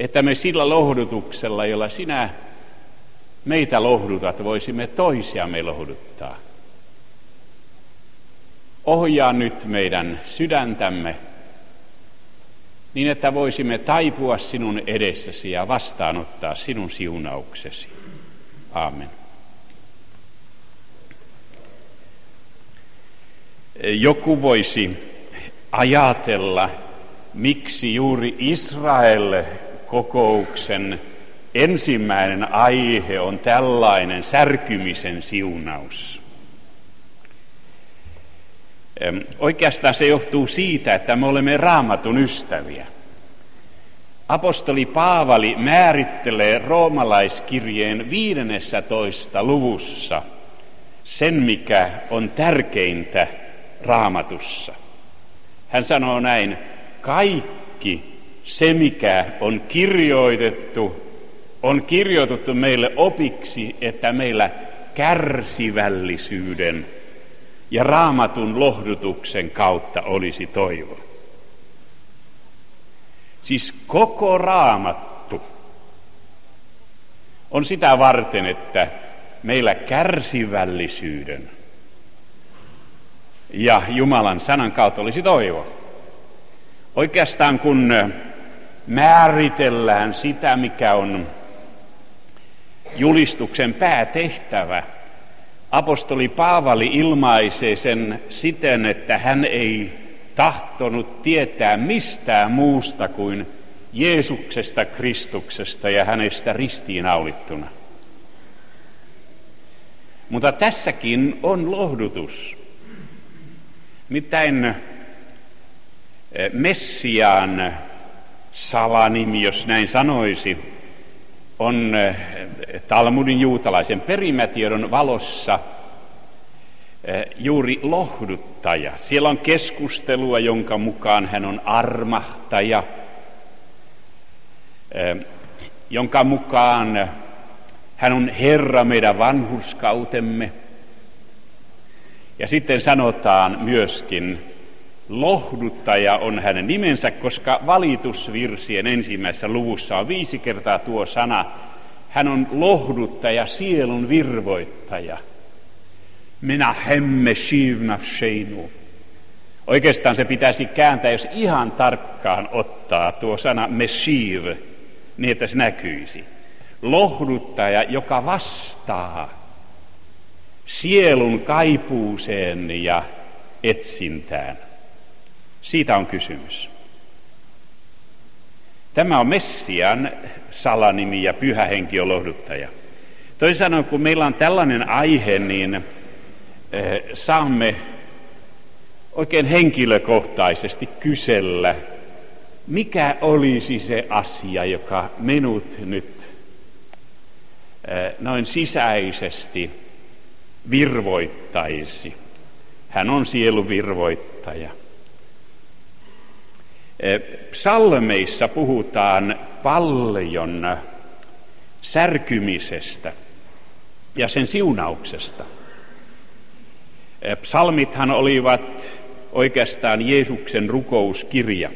että me sillä lohdutuksella, jolla sinä meitä lohdutat, voisimme toisiamme lohduttaa. Ohjaa nyt meidän sydäntämme niin, että voisimme taipua sinun edessäsi ja vastaanottaa sinun siunauksesi. Aamen. Joku voisi ajatella, miksi juuri Israel kokouksen ensimmäinen aihe on tällainen särkymisen siunaus. Oikeastaan se johtuu siitä, että me olemme raamatun ystäviä. Apostoli Paavali määrittelee roomalaiskirjeen 15 luvussa sen, mikä on tärkeintä raamatussa. Hän sanoo näin, kaikki se, mikä on kirjoitettu, on kirjoitettu meille opiksi, että meillä kärsivällisyyden ja raamatun lohdutuksen kautta olisi toivo. Siis koko raamattu on sitä varten, että meillä kärsivällisyyden ja Jumalan sanan kautta olisi toivo. Oikeastaan kun määritellään sitä, mikä on julistuksen päätehtävä, apostoli Paavali ilmaisee sen siten, että hän ei tahtonut tietää mistään muusta kuin Jeesuksesta Kristuksesta ja hänestä ristiinaulittuna. Mutta tässäkin on lohdutus. Mitäin eh, Messiaan salanimi, jos näin sanoisi, on eh, Talmudin juutalaisen perimätiedon valossa eh, juuri lohduttaja. Siellä on keskustelua, jonka mukaan hän on armahtaja, jonka mukaan hän on Herra meidän vanhurskautemme – ja sitten sanotaan myöskin, lohduttaja on hänen nimensä, koska valitusvirsien ensimmäisessä luvussa on viisi kertaa tuo sana. Hän on lohduttaja, sielun virvoittaja. Minä hemme shivnafsheinu. Oikeastaan se pitäisi kääntää, jos ihan tarkkaan ottaa tuo sana meshiv, niin että se näkyisi. Lohduttaja, joka vastaa sielun kaipuuseen ja etsintään. Siitä on kysymys. Tämä on Messian salanimi ja pyhä henki on lohduttaja. Toisin sanoen, kun meillä on tällainen aihe, niin eh, saamme oikein henkilökohtaisesti kysellä, mikä olisi se asia, joka minut nyt eh, noin sisäisesti virvoittaisi. Hän on sieluvirvoittaja. E, psalmeissa puhutaan paljon särkymisestä ja sen siunauksesta. E, psalmithan olivat oikeastaan Jeesuksen rukouskirja.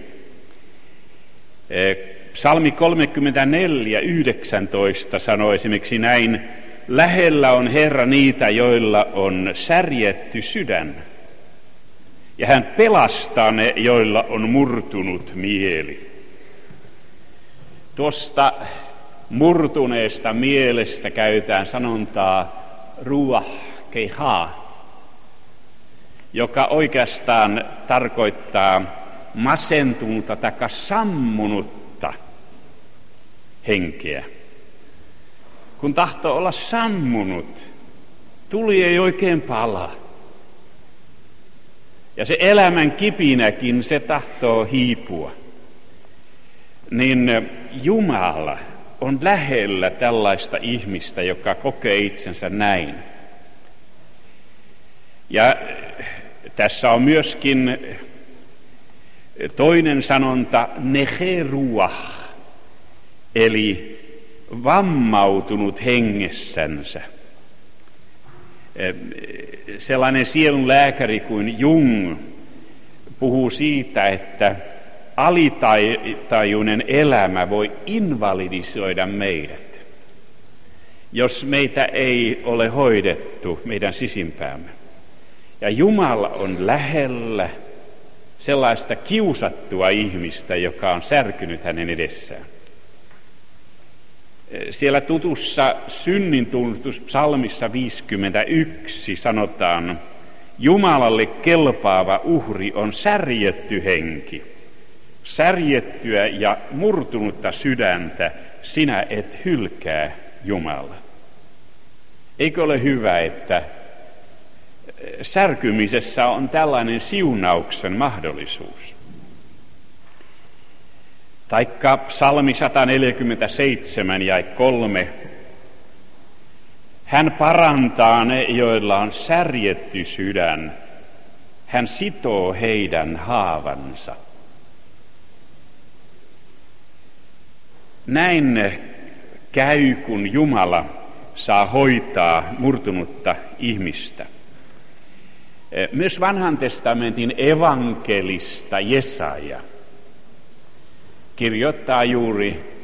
E, psalmi 34, 19 sanoo esimerkiksi näin, Lähellä on Herra niitä, joilla on särjetty sydän. Ja hän pelastaa ne, joilla on murtunut mieli. Tuosta murtuneesta mielestä käytetään sanontaa ruah keha, joka oikeastaan tarkoittaa masentunutta tai sammunutta henkeä kun tahtoo olla sammunut, tuli ei oikein pala. Ja se elämän kipinäkin, se tahtoo hiipua. Niin Jumala on lähellä tällaista ihmistä, joka kokee itsensä näin. Ja tässä on myöskin toinen sanonta, neheruah, eli vammautunut hengessänsä. Sellainen sielun lääkäri kuin Jung puhuu siitä, että alitajuinen elämä voi invalidisoida meidät, jos meitä ei ole hoidettu meidän sisimpäämme. Ja Jumala on lähellä sellaista kiusattua ihmistä, joka on särkynyt hänen edessään. Siellä tutussa synnin psalmissa 51 sanotaan, Jumalalle kelpaava uhri on särjetty henki. Särjettyä ja murtunutta sydäntä sinä et hylkää Jumala. Eikö ole hyvä, että särkymisessä on tällainen siunauksen mahdollisuus? Taikka psalmi 147 ja 3. Hän parantaa ne, joilla on särjetty sydän. Hän sitoo heidän haavansa. Näin käy, kun Jumala saa hoitaa murtunutta ihmistä. Myös vanhan testamentin evankelista Jesaja – kirjoittaa juuri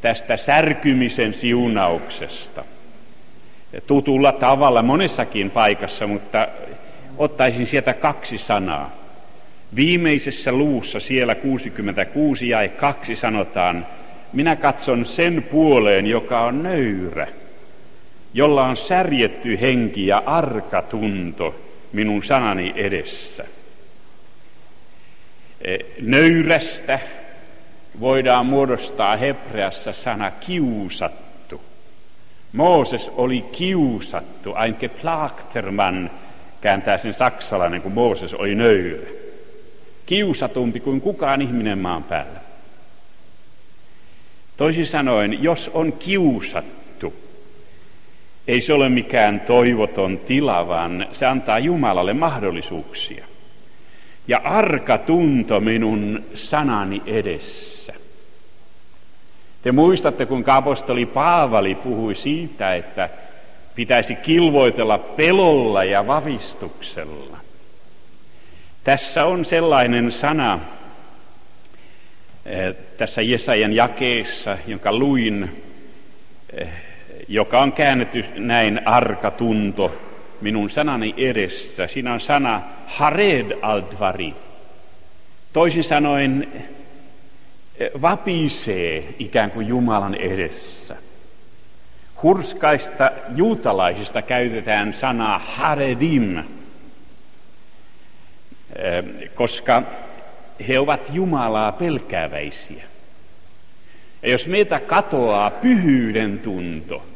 tästä särkymisen siunauksesta. Tutulla tavalla monessakin paikassa, mutta ottaisin sieltä kaksi sanaa. Viimeisessä luussa siellä 66 ja kaksi sanotaan, minä katson sen puoleen, joka on nöyrä, jolla on särjetty henki ja arka tunto minun sanani edessä. E, nöyrästä voidaan muodostaa hebreassa sana kiusattu. Mooses oli kiusattu, ainakin Plakterman kääntää sen saksalainen, kun Mooses oli nöyrä. Kiusatumpi kuin kukaan ihminen maan päällä. Toisin sanoen, jos on kiusattu, ei se ole mikään toivoton tila, vaan se antaa Jumalalle mahdollisuuksia. Ja arka tunto minun sanani edessä te muistatte, kun apostoli Paavali puhui siitä, että pitäisi kilvoitella pelolla ja vavistuksella. Tässä on sellainen sana eh, tässä Jesajan jakeessa, jonka luin, eh, joka on käännetty näin arka tunto minun sanani edessä. Siinä on sana hared aldvari. Toisin sanoen vapisee ikään kuin Jumalan edessä. Hurskaista juutalaisista käytetään sanaa haredim, eh, koska he ovat Jumalaa pelkääväisiä. Ja jos meitä katoaa pyhyyden tunto,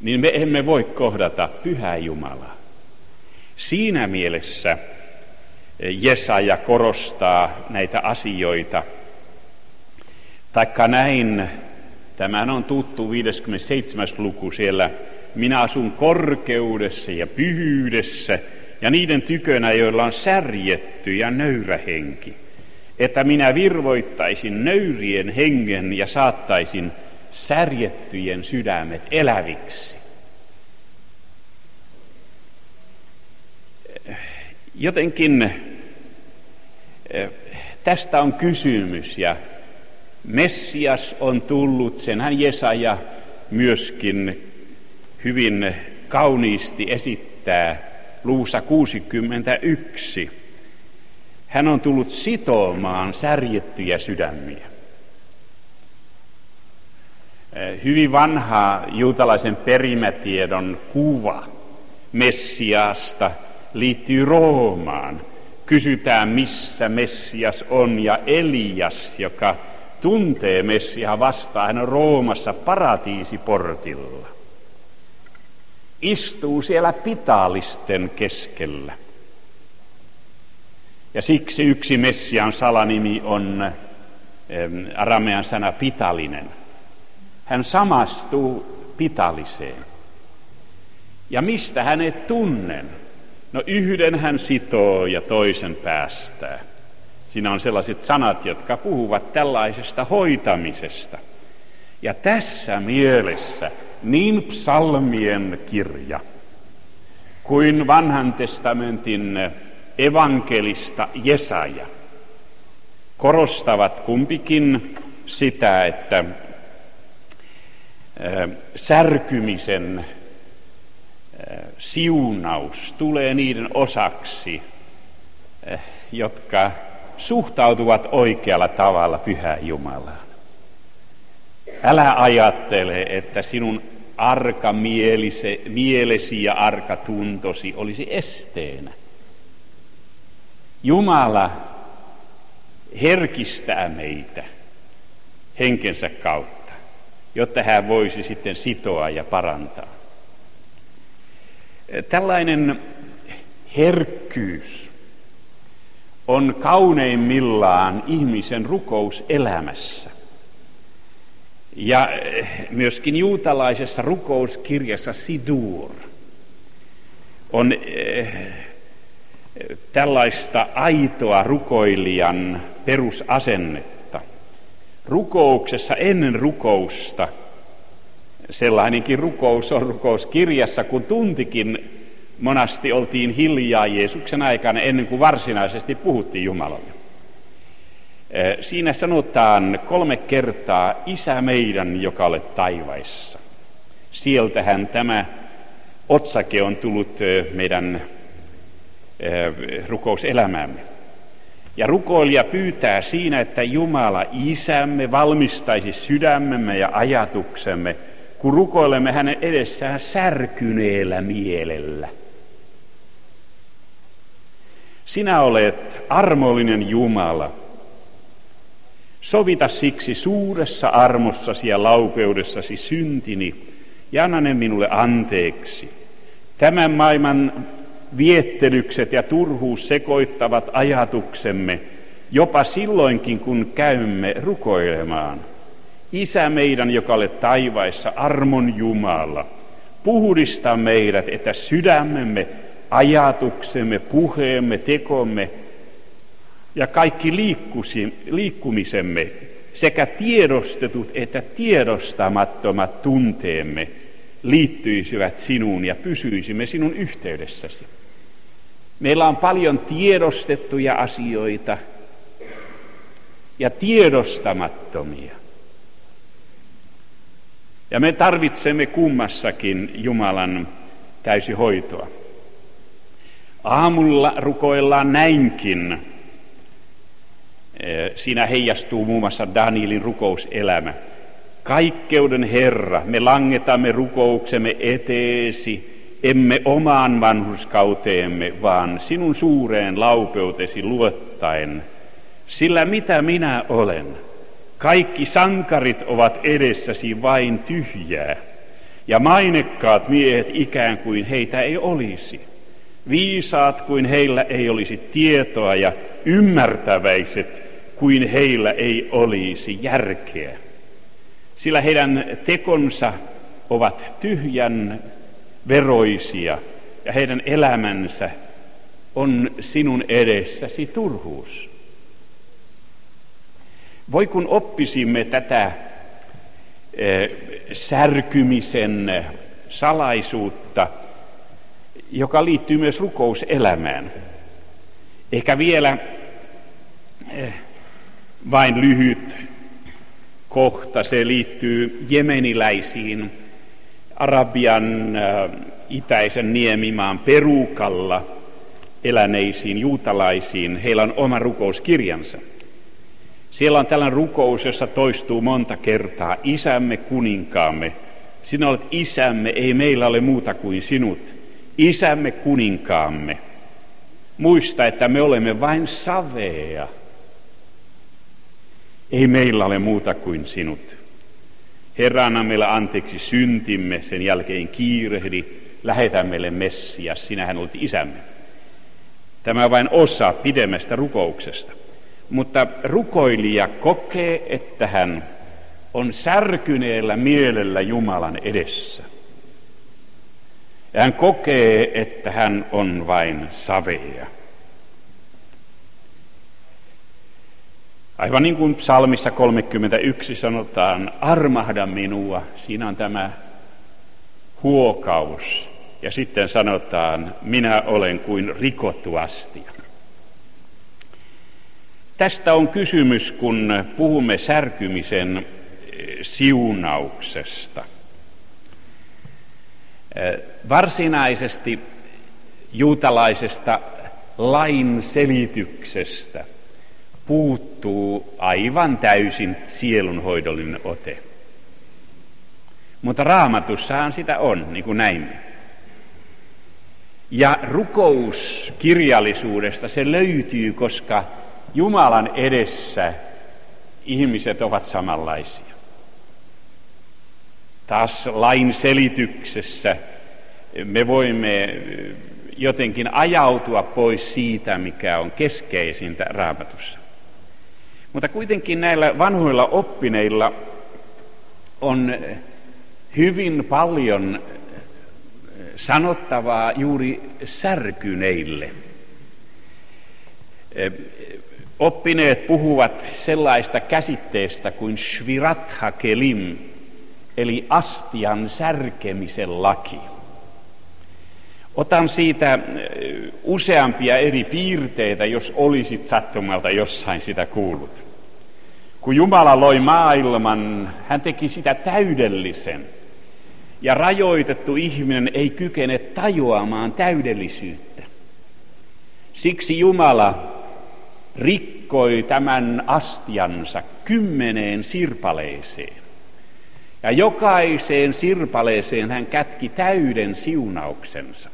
niin me emme voi kohdata pyhää Jumalaa. Siinä mielessä Jesaja korostaa näitä asioita. Taikka näin, tämän on tuttu 57. luku siellä, minä asun korkeudessa ja pyhyydessä ja niiden tykönä, joilla on särjetty ja nöyrä henki, että minä virvoittaisin nöyrien hengen ja saattaisin särjettyjen sydämet eläviksi. Jotenkin eh, tästä on kysymys ja Messias on tullut, senhän Jesaja myöskin hyvin kauniisti esittää luussa 61. Hän on tullut sitomaan särjettyjä sydämiä. Eh, hyvin vanha juutalaisen perimätiedon kuva Messiaasta – liittyy Roomaan. Kysytään, missä Messias on, ja Elias, joka tuntee Messiaa vastaan, hän on Roomassa paratiisiportilla. Istuu siellä pitaalisten keskellä. Ja siksi yksi Messian salanimi on aramean sana pitalinen. Hän samastuu pitaliseen. Ja mistä hänet tunnen? No yhden hän sitoo ja toisen päästää. Siinä on sellaiset sanat, jotka puhuvat tällaisesta hoitamisesta. Ja tässä mielessä niin psalmien kirja kuin vanhan testamentin evankelista Jesaja korostavat kumpikin sitä, että särkymisen siunaus tulee niiden osaksi, jotka suhtautuvat oikealla tavalla Pyhään Jumalaan. Älä ajattele, että sinun arka mielesi ja arka tuntosi olisi esteenä. Jumala herkistää meitä henkensä kautta, jotta hän voisi sitten sitoa ja parantaa. Tällainen herkkyys on kauneimmillaan ihmisen rukouselämässä. Ja myöskin juutalaisessa rukouskirjassa Sidur on eh, tällaista aitoa rukoilijan perusasennetta. Rukouksessa ennen rukousta, sellainenkin rukous on rukouskirjassa, kun tuntikin monasti oltiin hiljaa Jeesuksen aikana ennen kuin varsinaisesti puhuttiin Jumalalle. Siinä sanotaan kolme kertaa, Isä meidän, joka olet taivaissa. Sieltähän tämä otsake on tullut meidän rukouselämäämme. Ja rukoilija pyytää siinä, että Jumala isämme valmistaisi sydämemme ja ajatuksemme, kun rukoilemme hänen edessään särkyneellä mielellä. Sinä olet armollinen Jumala. Sovita siksi suuressa armossasi ja laupeudessasi syntini ja anna ne minulle anteeksi. Tämän maailman viettelykset ja turhuus sekoittavat ajatuksemme jopa silloinkin, kun käymme rukoilemaan. Isä meidän, joka olet taivaissa, armon Jumala, puhdista meidät, että sydämemme, ajatuksemme, puheemme, tekomme ja kaikki liikkumisemme sekä tiedostetut että tiedostamattomat tunteemme liittyisivät sinuun ja pysyisimme sinun yhteydessäsi. Meillä on paljon tiedostettuja asioita ja tiedostamattomia. Ja me tarvitsemme kummassakin Jumalan täysihoitoa. Aamulla rukoillaan näinkin. Siinä heijastuu muun muassa Danielin rukouselämä. Kaikkeuden Herra, me langetamme rukouksemme eteesi, emme omaan vanhuskauteemme, vaan sinun suureen laupeutesi luottaen. Sillä mitä minä olen? Kaikki sankarit ovat edessäsi vain tyhjää, ja mainekkaat miehet ikään kuin heitä ei olisi. Viisaat kuin heillä ei olisi tietoa ja ymmärtäväiset kuin heillä ei olisi järkeä. Sillä heidän tekonsa ovat tyhjän veroisia ja heidän elämänsä on sinun edessäsi turhuus. Voi kun oppisimme tätä eh, särkymisen salaisuutta, joka liittyy myös rukouselämään. Ehkä vielä eh, vain lyhyt kohta, se liittyy jemeniläisiin Arabian äh, itäisen niemimaan perukalla eläneisiin juutalaisiin. Heillä on oma rukouskirjansa. Siellä on tällainen rukous, jossa toistuu monta kertaa, isämme kuninkaamme, sinä olet isämme, ei meillä ole muuta kuin sinut. Isämme kuninkaamme, muista, että me olemme vain savea. Ei meillä ole muuta kuin sinut. Herra, anna meille anteeksi syntimme, sen jälkeen kiirehdi, lähetä meille Messias, sinähän olet isämme. Tämä on vain osa pidemmästä rukouksesta. Mutta rukoilija kokee, että hän on särkyneellä mielellä Jumalan edessä. Hän kokee, että hän on vain savea. Aivan niin kuin psalmissa 31 sanotaan, armahda minua, siinä on tämä huokaus. Ja sitten sanotaan, minä olen kuin rikottu astia. Tästä on kysymys, kun puhumme särkymisen eh, siunauksesta. Eh, varsinaisesti juutalaisesta lain selityksestä puuttuu aivan täysin sielunhoidollinen ote. Mutta raamatussahan sitä on, niin kuin näimme. Ja rukouskirjallisuudesta se löytyy, koska Jumalan edessä ihmiset ovat samanlaisia. Taas lain selityksessä me voimme jotenkin ajautua pois siitä, mikä on keskeisintä raamatussa. Mutta kuitenkin näillä vanhoilla oppineilla on hyvin paljon sanottavaa juuri särkyneille. Oppineet puhuvat sellaista käsitteestä kuin shviratha kelim, eli astian särkemisen laki. Otan siitä useampia eri piirteitä, jos olisit sattumalta jossain sitä kuullut. Kun Jumala loi maailman, hän teki sitä täydellisen. Ja rajoitettu ihminen ei kykene tajuamaan täydellisyyttä. Siksi Jumala rikkoi tämän astiansa kymmeneen sirpaleeseen. Ja jokaiseen sirpaleeseen hän kätki täyden siunauksensa.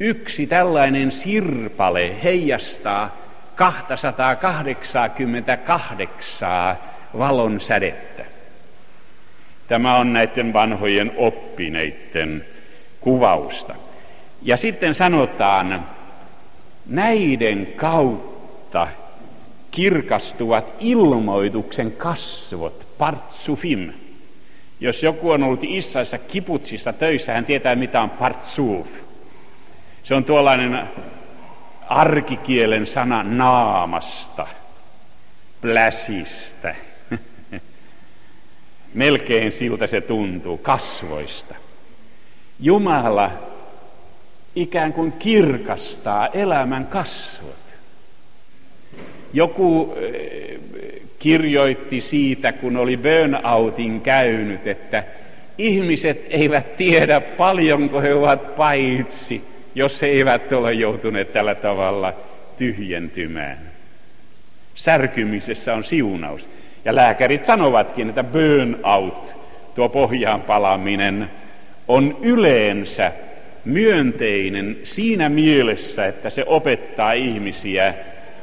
Yksi tällainen sirpale heijastaa 288 valon sädettä. Tämä on näiden vanhojen oppineiden kuvausta. Ja sitten sanotaan, näiden kautta kirkastuvat ilmoituksen kasvot, partsufim. Jos joku on ollut Israelissa kiputsissa töissä, hän tietää mitä on partsuf. Se on tuollainen arkikielen sana naamasta, pläsistä. Melkein siltä se tuntuu, kasvoista. Jumala ikään kuin kirkastaa elämän kasvot. Joku eh, kirjoitti siitä, kun oli burnoutin käynyt, että ihmiset eivät tiedä paljonko he ovat paitsi, jos he eivät ole joutuneet tällä tavalla tyhjentymään. Särkymisessä on siunaus. Ja lääkärit sanovatkin, että burnout, tuo pohjaan palaminen, on yleensä myönteinen siinä mielessä, että se opettaa ihmisiä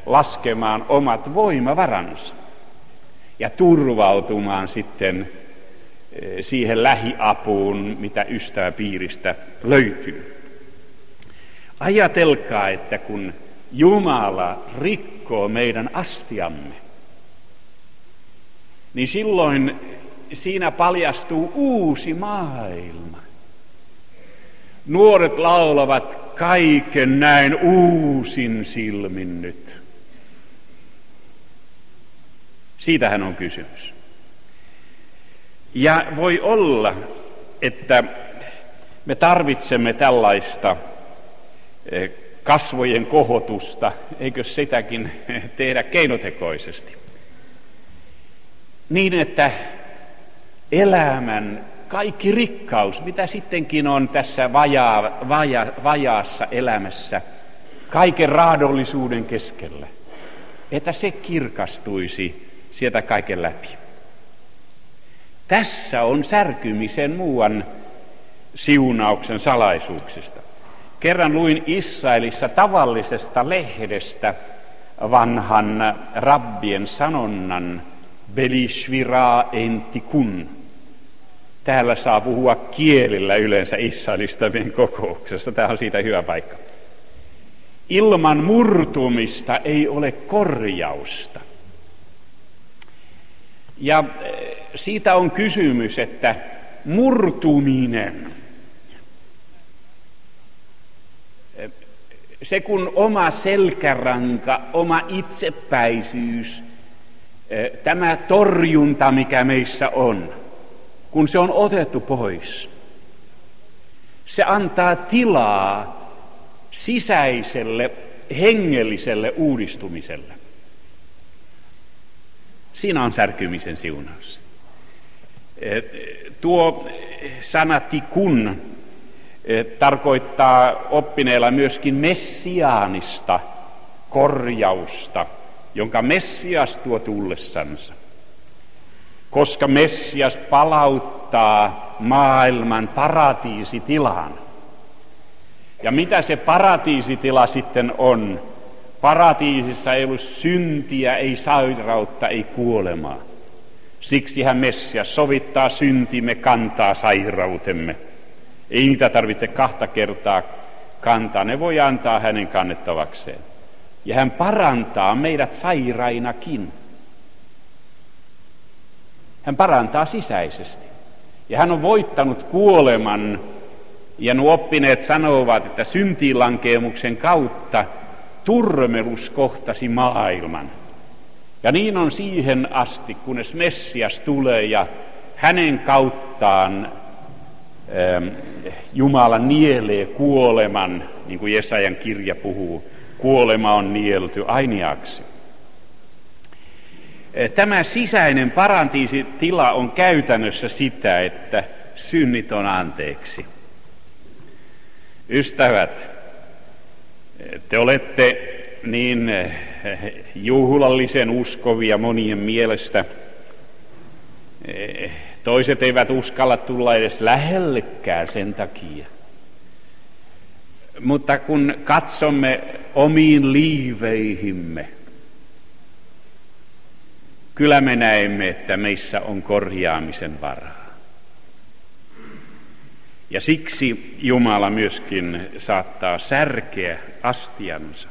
laskemaan omat voimavaransa ja turvautumaan sitten eh, siihen lähiapuun, mitä ystäväpiiristä löytyy. Ajatelkaa, että kun Jumala rikkoo meidän astiamme, niin silloin siinä paljastuu uusi maailma. Nuoret laulavat kaiken näin uusin silmin nyt. Siitähän on kysymys. Ja voi olla, että me tarvitsemme tällaista eh, kasvojen kohotusta, eikö sitäkin tehdä keinotekoisesti. Niin, että elämän kaikki rikkaus, mitä sittenkin on tässä vaja, vaja, vajaassa elämässä, kaiken raadollisuuden keskellä, että se kirkastuisi sieltä kaiken läpi. Tässä on särkymisen muuan siunauksen salaisuuksista. Kerran luin Israelissa tavallisesta lehdestä vanhan rabbien sanonnan Belishvira entikun. Täällä saa puhua kielillä yleensä Israelistavien kokouksessa. Tämä on siitä hyvä paikka. Ilman murtumista ei ole korjausta. Ja eh, siitä on kysymys, että murtuminen, eh, se kun oma selkäranka, oma itsepäisyys, eh, tämä torjunta, mikä meissä on, kun se on otettu pois, se antaa tilaa sisäiselle hengelliselle uudistumiselle. Siinä on särkymisen siunaus. Eh, tuo sana tikun eh, tarkoittaa oppineella myöskin messiaanista korjausta, jonka Messias tuo tullessansa. Koska Messias palauttaa maailman paratiisitilaan. Ja mitä se paratiisitila sitten on? Paratiisissa ei ollut syntiä, ei sairautta, ei kuolemaa. Siksi hän Messias sovittaa syntimme, kantaa sairautemme. Ei niitä tarvitse kahta kertaa kantaa, ne voi antaa hänen kannettavakseen. Ja hän parantaa meidät sairainakin. Hän parantaa sisäisesti. Ja hän on voittanut kuoleman. Ja nuo oppineet sanovat, että syntiinlankeemuksen kautta turmelus kohtasi maailman. Ja niin on siihen asti, kunnes Messias tulee ja hänen kauttaan ähm, Jumala nielee kuoleman, niin kuin Jesajan kirja puhuu. Kuolema on nielty ainiaksi. Äh, tämä sisäinen parantiisitila on käytännössä sitä, että synnit on anteeksi. Ystävät, te olette niin eh, juhlallisen uskovia monien mielestä. Eh, toiset eivät uskalla tulla edes lähellekään sen takia. Mutta kun katsomme omiin liiveihimme, kyllä me näemme, että meissä on korjaamisen varaa. Ja siksi Jumala myöskin saattaa särkeä astiansa.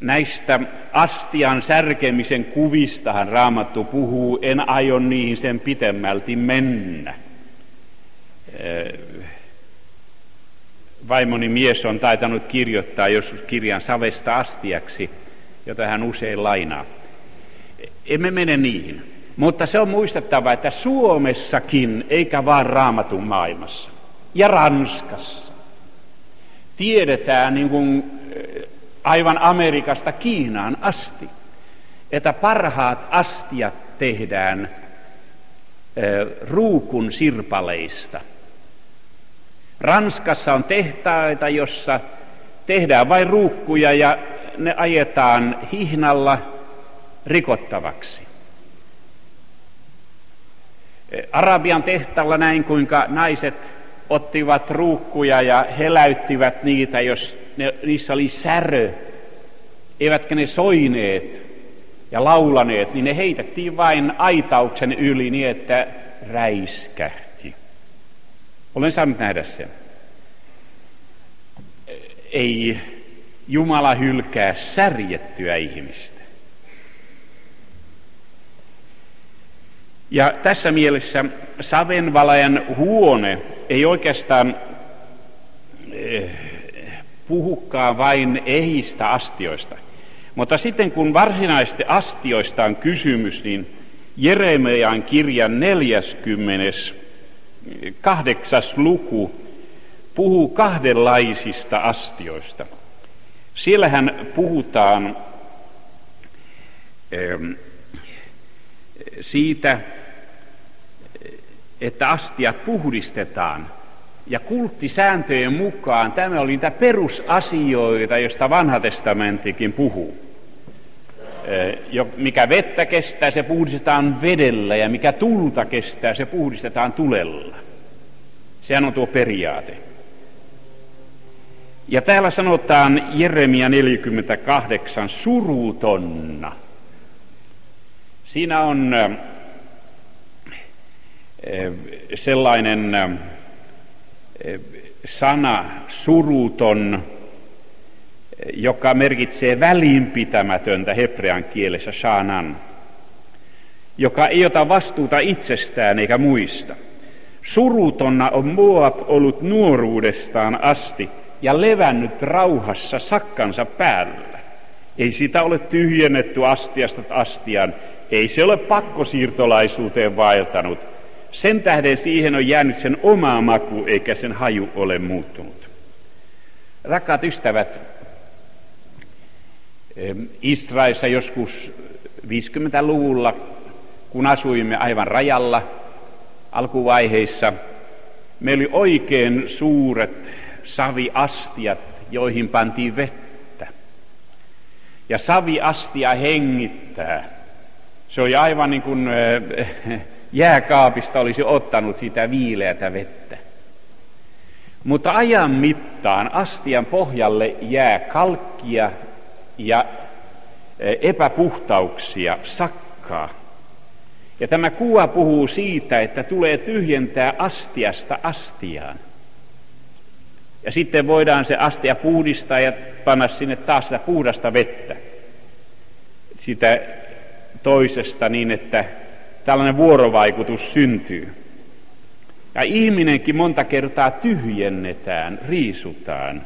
Näistä astian särkemisen kuvistahan Raamattu puhuu, en aio niihin sen pitemmälti mennä. Vaimoni mies on taitanut kirjoittaa joskus kirjan savesta astiaksi, jota hän usein lainaa. Emme mene niihin. Mutta se on muistettava, että Suomessakin, eikä vaan raamatun maailmassa, ja Ranskassa, tiedetään niin kuin eh, aivan Amerikasta Kiinaan asti, että parhaat astiat tehdään eh, ruukun sirpaleista. Ranskassa on tehtaita, jossa tehdään vain ruukkuja ja ne ajetaan hihnalla rikottavaksi. Arabian tehtaalla näin, kuinka naiset ottivat ruukkuja ja heläyttivät niitä, jos ne, niissä oli särö, eivätkä ne soineet ja laulaneet, niin ne heitettiin vain aitauksen yli niin, että räiskähti. Olen saanut nähdä sen. Ei Jumala hylkää särjettyä ihmistä. Ja tässä mielessä savenvalajan huone ei oikeastaan eh, puhukaan vain ehistä astioista. Mutta sitten kun varsinaisesti astioista on kysymys, niin Jeremiaan kirjan 40. kahdeksas luku puhuu kahdenlaisista astioista. Siellähän puhutaan siitä, että astiat puhdistetaan. Ja kulttisääntöjen mukaan tämä oli niitä perusasioita, joista vanha testamenttikin puhuu. Mikä vettä kestää, se puhdistetaan vedellä, ja mikä tulta kestää, se puhdistetaan tulella. Sehän on tuo periaate. Ja täällä sanotaan Jeremia 48 surutonna. Siinä on sellainen sana suruton, joka merkitsee välinpitämätöntä hebrean kielessä shanan, joka ei ota vastuuta itsestään eikä muista. Surutonna on Moab ollut nuoruudestaan asti ja levännyt rauhassa sakkansa päällä. Ei sitä ole tyhjennetty astiasta astian, ei se ole pakkosiirtolaisuuteen vaeltanut, sen tähden siihen on jäänyt sen oma maku, eikä sen haju ole muuttunut. Rakkaat ystävät, Israelissa joskus 50-luvulla, kun asuimme aivan rajalla alkuvaiheissa, meillä oli oikein suuret saviastiat, joihin pantiin vettä. Ja saviastia hengittää. Se oli aivan niin kuin jääkaapista olisi ottanut sitä viileätä vettä. Mutta ajan mittaan astian pohjalle jää kalkkia ja epäpuhtauksia, sakkaa. Ja tämä kuva puhuu siitä, että tulee tyhjentää astiasta astiaan. Ja sitten voidaan se astia puhdistaa ja panna sinne taas sitä puhdasta vettä. Sitä toisesta niin, että tällainen vuorovaikutus syntyy. Ja ihminenkin monta kertaa tyhjennetään, riisutaan.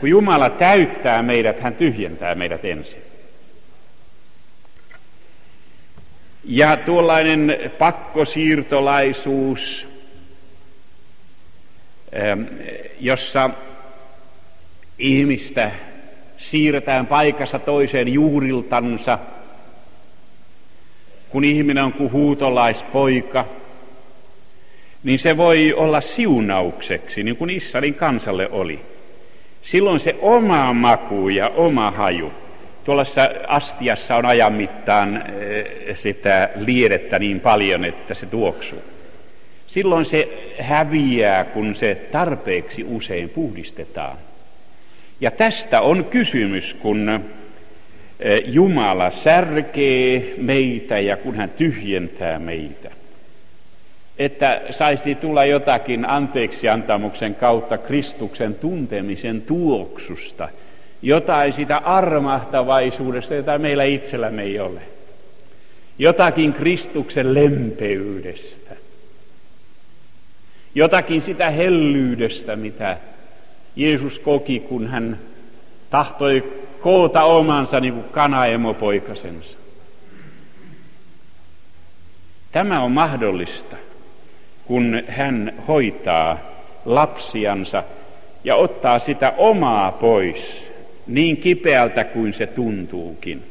Kun Jumala täyttää meidät, hän tyhjentää meidät ensin. Ja tuollainen pakkosiirtolaisuus, ähm, jossa ihmistä siirretään paikassa toiseen juuriltansa, kun ihminen on kuin huutolaispoika, niin se voi olla siunaukseksi, niin kuin Israelin kansalle oli. Silloin se oma maku ja oma haju Tuollaisessa astiassa on ajan mittaan eh, sitä liedettä niin paljon, että se tuoksuu. Silloin se häviää, kun se tarpeeksi usein puhdistetaan. Ja tästä on kysymys, kun Jumala särkee meitä ja kun hän tyhjentää meitä. Että saisi tulla jotakin anteeksi antamuksen kautta Kristuksen tuntemisen tuoksusta – jotain sitä armahtavaisuudesta, jota meillä itsellämme ei ole. Jotakin Kristuksen lempeydestä. Jotakin sitä hellyydestä, mitä Jeesus koki, kun hän tahtoi koota omansa niin kuin kanaemopoikasensa. Tämä on mahdollista, kun hän hoitaa lapsiansa ja ottaa sitä omaa pois niin kipeältä kuin se tuntuukin.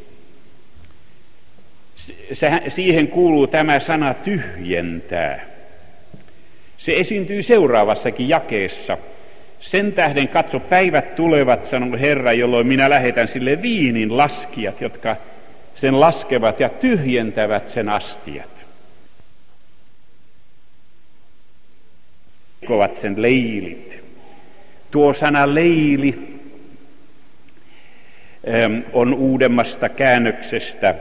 siihen kuuluu tämä sana tyhjentää. Se esiintyy seuraavassakin jakeessa. Sen tähden katso, päivät tulevat, sanoo Herra, jolloin minä lähetän sille viinin laskijat, jotka sen laskevat ja tyhjentävät sen astiat. Kovat sen leilit. Tuo sana leili on uudemmasta käännöksestä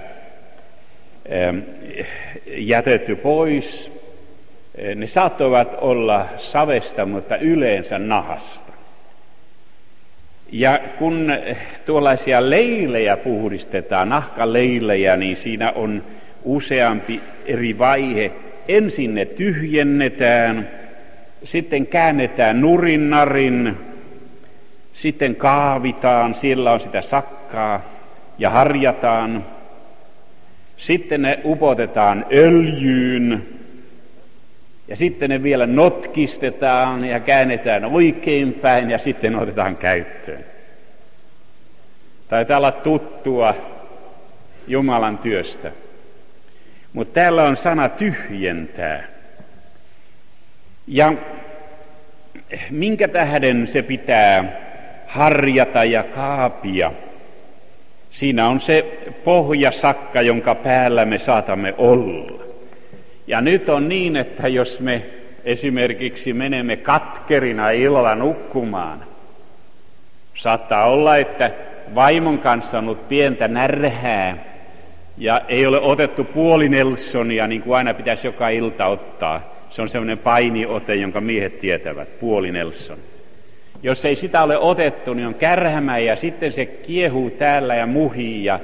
jätetty pois. Ne saattoivat olla savesta, mutta yleensä nahasta. Ja kun tuollaisia leilejä puhdistetaan, nahkaleilejä, niin siinä on useampi eri vaihe. Ensin ne tyhjennetään, sitten käännetään nurinnarin, sitten kaavitaan, siellä on sitä sakkaa ja harjataan. Sitten ne upotetaan öljyyn ja sitten ne vielä notkistetaan ja käännetään oikein päin ja sitten otetaan käyttöön. Taitaa olla tuttua Jumalan työstä. Mutta täällä on sana tyhjentää. Ja minkä tähden se pitää harjata ja kaapia. Siinä on se pohjasakka, jonka päällä me saatamme olla. Ja nyt on niin, että jos me esimerkiksi menemme katkerina illalla nukkumaan, saattaa olla, että vaimon kanssa on ollut pientä närhää ja ei ole otettu puoli Nelsonia, niin kuin aina pitäisi joka ilta ottaa. Se on semmoinen painiote, jonka miehet tietävät, puoli Nelson. Jos ei sitä ole otettu, niin on kärhämä ja sitten se kiehuu täällä ja muhii ja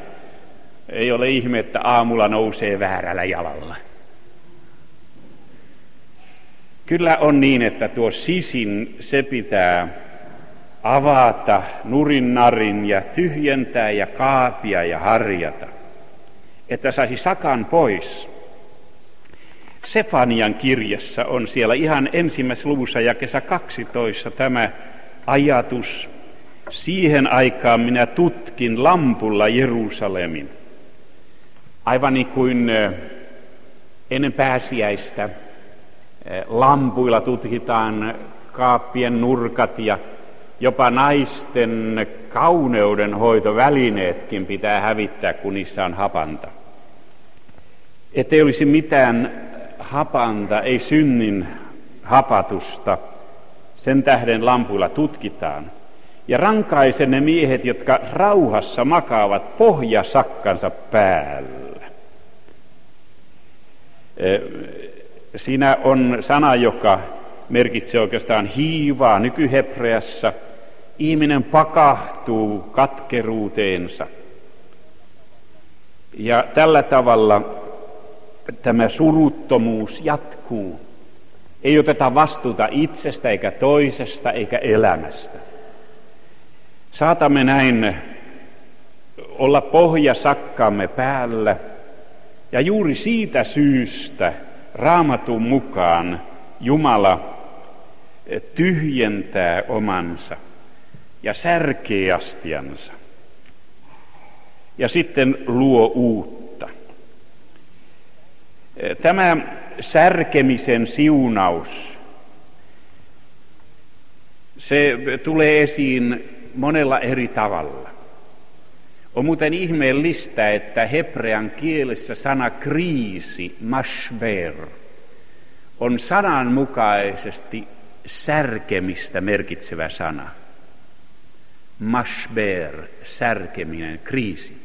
ei ole ihme, että aamulla nousee väärällä jalalla. Kyllä on niin, että tuo sisin, se pitää avata nurin narin ja tyhjentää ja kaapia ja harjata, että saisi sakan pois. Sefanian kirjassa on siellä ihan ensimmäisessä luvussa ja kesä 12 tämä ajatus. siihen aikaan minä tutkin lampulla Jerusalemin. Aivan niin kuin ennen pääsiäistä lampuilla tutkitaan kaappien nurkat ja jopa naisten kauneudenhoitovälineetkin pitää hävittää, kun niissä on hapanta. Ettei olisi mitään hapanta, ei synnin hapatusta, sen tähden lampuilla tutkitaan. Ja rankaise ne miehet, jotka rauhassa makaavat pohjasakkansa päällä. Siinä on sana, joka merkitsee oikeastaan hiivaa nykyhebreassa. Ihminen pakahtuu katkeruuteensa. Ja tällä tavalla tämä suruttomuus jatkuu. Ei oteta vastuuta itsestä eikä toisesta eikä elämästä. Saatamme näin olla pohja sakkaamme päällä ja juuri siitä syystä raamatun mukaan Jumala tyhjentää omansa ja särkee astiansa ja sitten luo uutta. Tämä särkemisen siunaus, se tulee esiin monella eri tavalla. On muuten ihmeellistä, että hebrean kielessä sana kriisi, mashber, on sananmukaisesti särkemistä merkitsevä sana. Mashber, särkeminen, kriisi.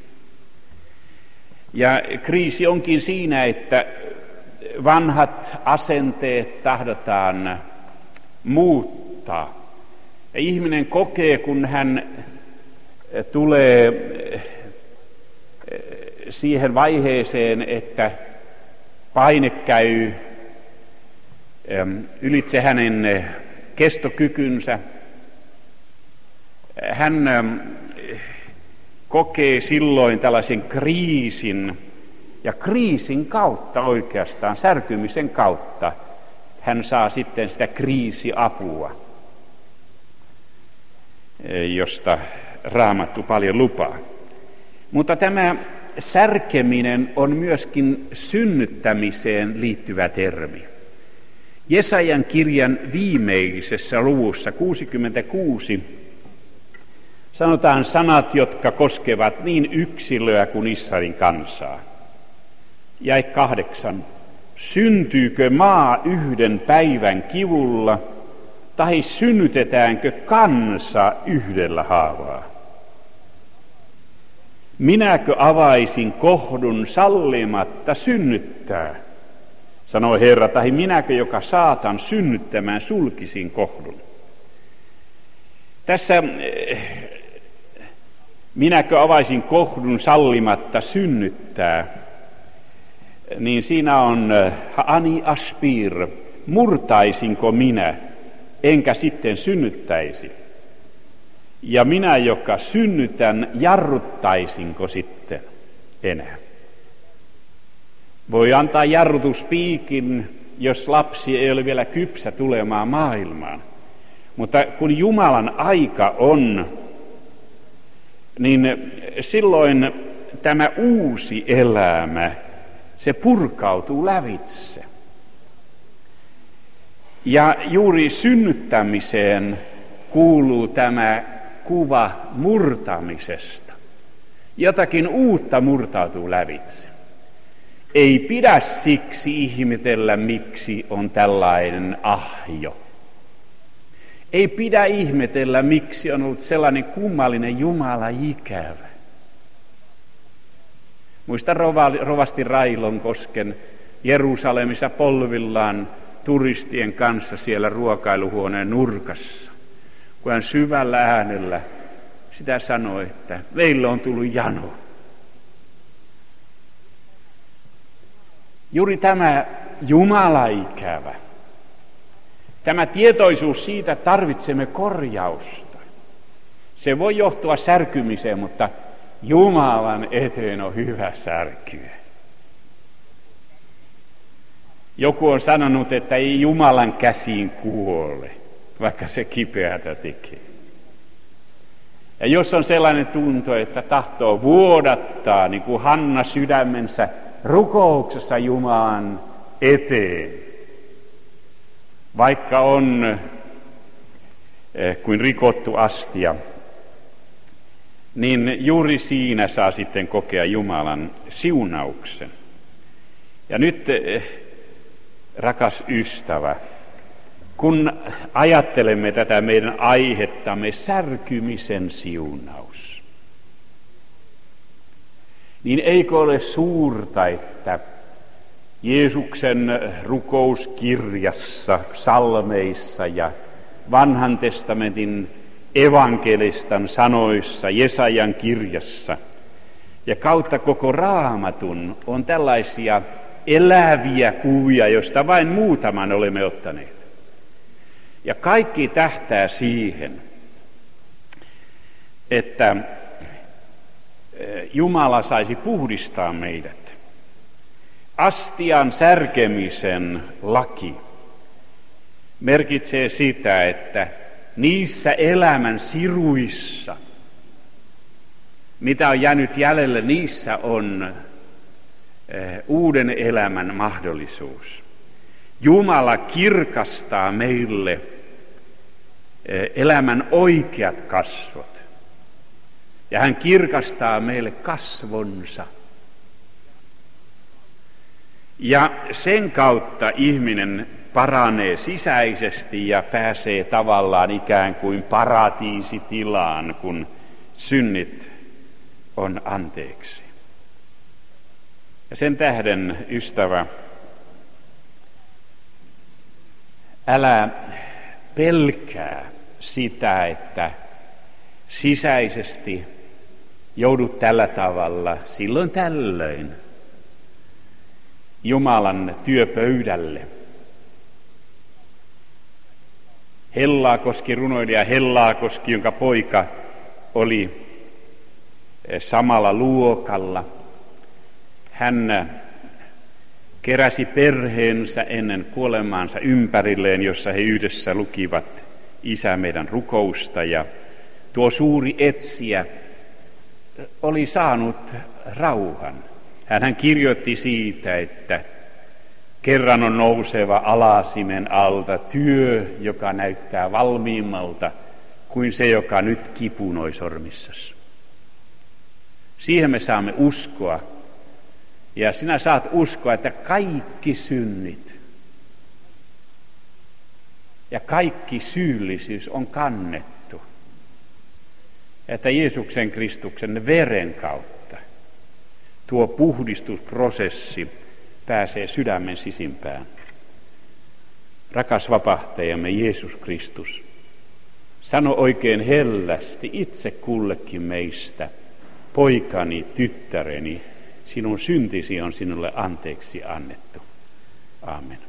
Ja kriisi onkin siinä, että vanhat asenteet tahdotaan muuttaa. Ja ihminen kokee, kun hän tulee siihen vaiheeseen, että paine käy ylitse hänen kestokykynsä. Hän kokee silloin tällaisen kriisin, ja kriisin kautta oikeastaan, särkymisen kautta, hän saa sitten sitä kriisiapua, josta raamattu paljon lupaa. Mutta tämä särkeminen on myöskin synnyttämiseen liittyvä termi. Jesajan kirjan viimeisessä luvussa 66 sanotaan sanat, jotka koskevat niin yksilöä kuin Israelin kansaa. Jäi kahdeksan. Syntyykö maa yhden päivän kivulla, tai synnytetäänkö kansa yhdellä haavaa? Minäkö avaisin kohdun sallimatta synnyttää? sanoi Herra, tai minäkö, joka saatan synnyttämään, sulkisin kohdun. Tässä eh, minäkö avaisin kohdun sallimatta synnyttää, niin siinä on eh, ani aspir, murtaisinko minä, enkä sitten synnyttäisi. Ja minä, joka synnytän, jarruttaisinko sitten enää. Voi antaa jarrutuspiikin, jos lapsi ei ole vielä kypsä tulemaan maailmaan. Mutta kun Jumalan aika on, niin silloin tämä uusi elämä, se purkautuu lävitse. Ja juuri synnyttämiseen kuuluu tämä kuva murtamisesta. Jotakin uutta murtautuu lävitse. Ei pidä siksi ihmetellä, miksi on tällainen ahjo. Ei pidä ihmetellä, miksi on ollut sellainen kummallinen Jumala ikävä. Muista rovasti Railon kosken Jerusalemissa polvillaan turistien kanssa siellä ruokailuhuoneen nurkassa, kun hän syvällä äänellä sitä sanoi, että meillä on tullut jano. Juuri tämä Jumala-ikävä, tämä tietoisuus siitä, että tarvitsemme korjausta. Se voi johtua särkymiseen, mutta Jumalan eteen on hyvä särkyä. Joku on sanonut, että ei Jumalan käsiin kuole, vaikka se kipeätä tekee. Ja jos on sellainen tunto, että tahtoo vuodattaa, niin kuin Hanna sydämensä rukouksessa Jumalan eteen, vaikka on eh, kuin rikottu astia, niin juuri siinä saa sitten kokea Jumalan siunauksen. Ja nyt, eh, rakas ystävä, kun ajattelemme tätä meidän aihettamme, särkymisen siunaus, niin eikö ole suurta, että Jeesuksen rukouskirjassa, salmeissa ja vanhan testamentin evankelistan sanoissa, Jesajan kirjassa ja kautta koko raamatun on tällaisia eläviä kuvia, joista vain muutaman olemme ottaneet. Ja kaikki tähtää siihen, että eh, Jumala saisi puhdistaa meidät. Astian särkemisen laki merkitsee sitä, että niissä elämän siruissa, mitä on jäänyt jäljelle, niissä on uuden elämän mahdollisuus. Jumala kirkastaa meille eh, elämän oikeat kasvot. Ja hän kirkastaa meille kasvonsa. Ja sen kautta ihminen paranee sisäisesti ja pääsee tavallaan ikään kuin paratiisitilaan, kun synnit on anteeksi. Ja sen tähden, ystävä, älä pelkää sitä, että sisäisesti joudut tällä tavalla silloin tällöin Jumalan työpöydälle – Hellaakoski, runoilija Hellaakoski, jonka poika oli eh, samalla luokalla. Hän keräsi perheensä ennen kuolemaansa ympärilleen, jossa he yhdessä lukivat Isä meidän rukousta. Ja tuo suuri etsiä oli saanut rauhan. Hän kirjoitti siitä, että Kerran on nouseva alasimen alta työ, joka näyttää valmiimmalta kuin se, joka nyt kipunoi sormissasi. Siihen me saamme uskoa. Ja sinä saat uskoa, että kaikki synnit ja kaikki syyllisyys on kannettu. Että Jeesuksen Kristuksen veren kautta tuo puhdistusprosessi pääsee sydämen sisimpään. Rakas vapahtajamme Jeesus Kristus, sano oikein hellästi itse kullekin meistä, poikani, tyttäreni, sinun syntisi on sinulle anteeksi annettu. Amen.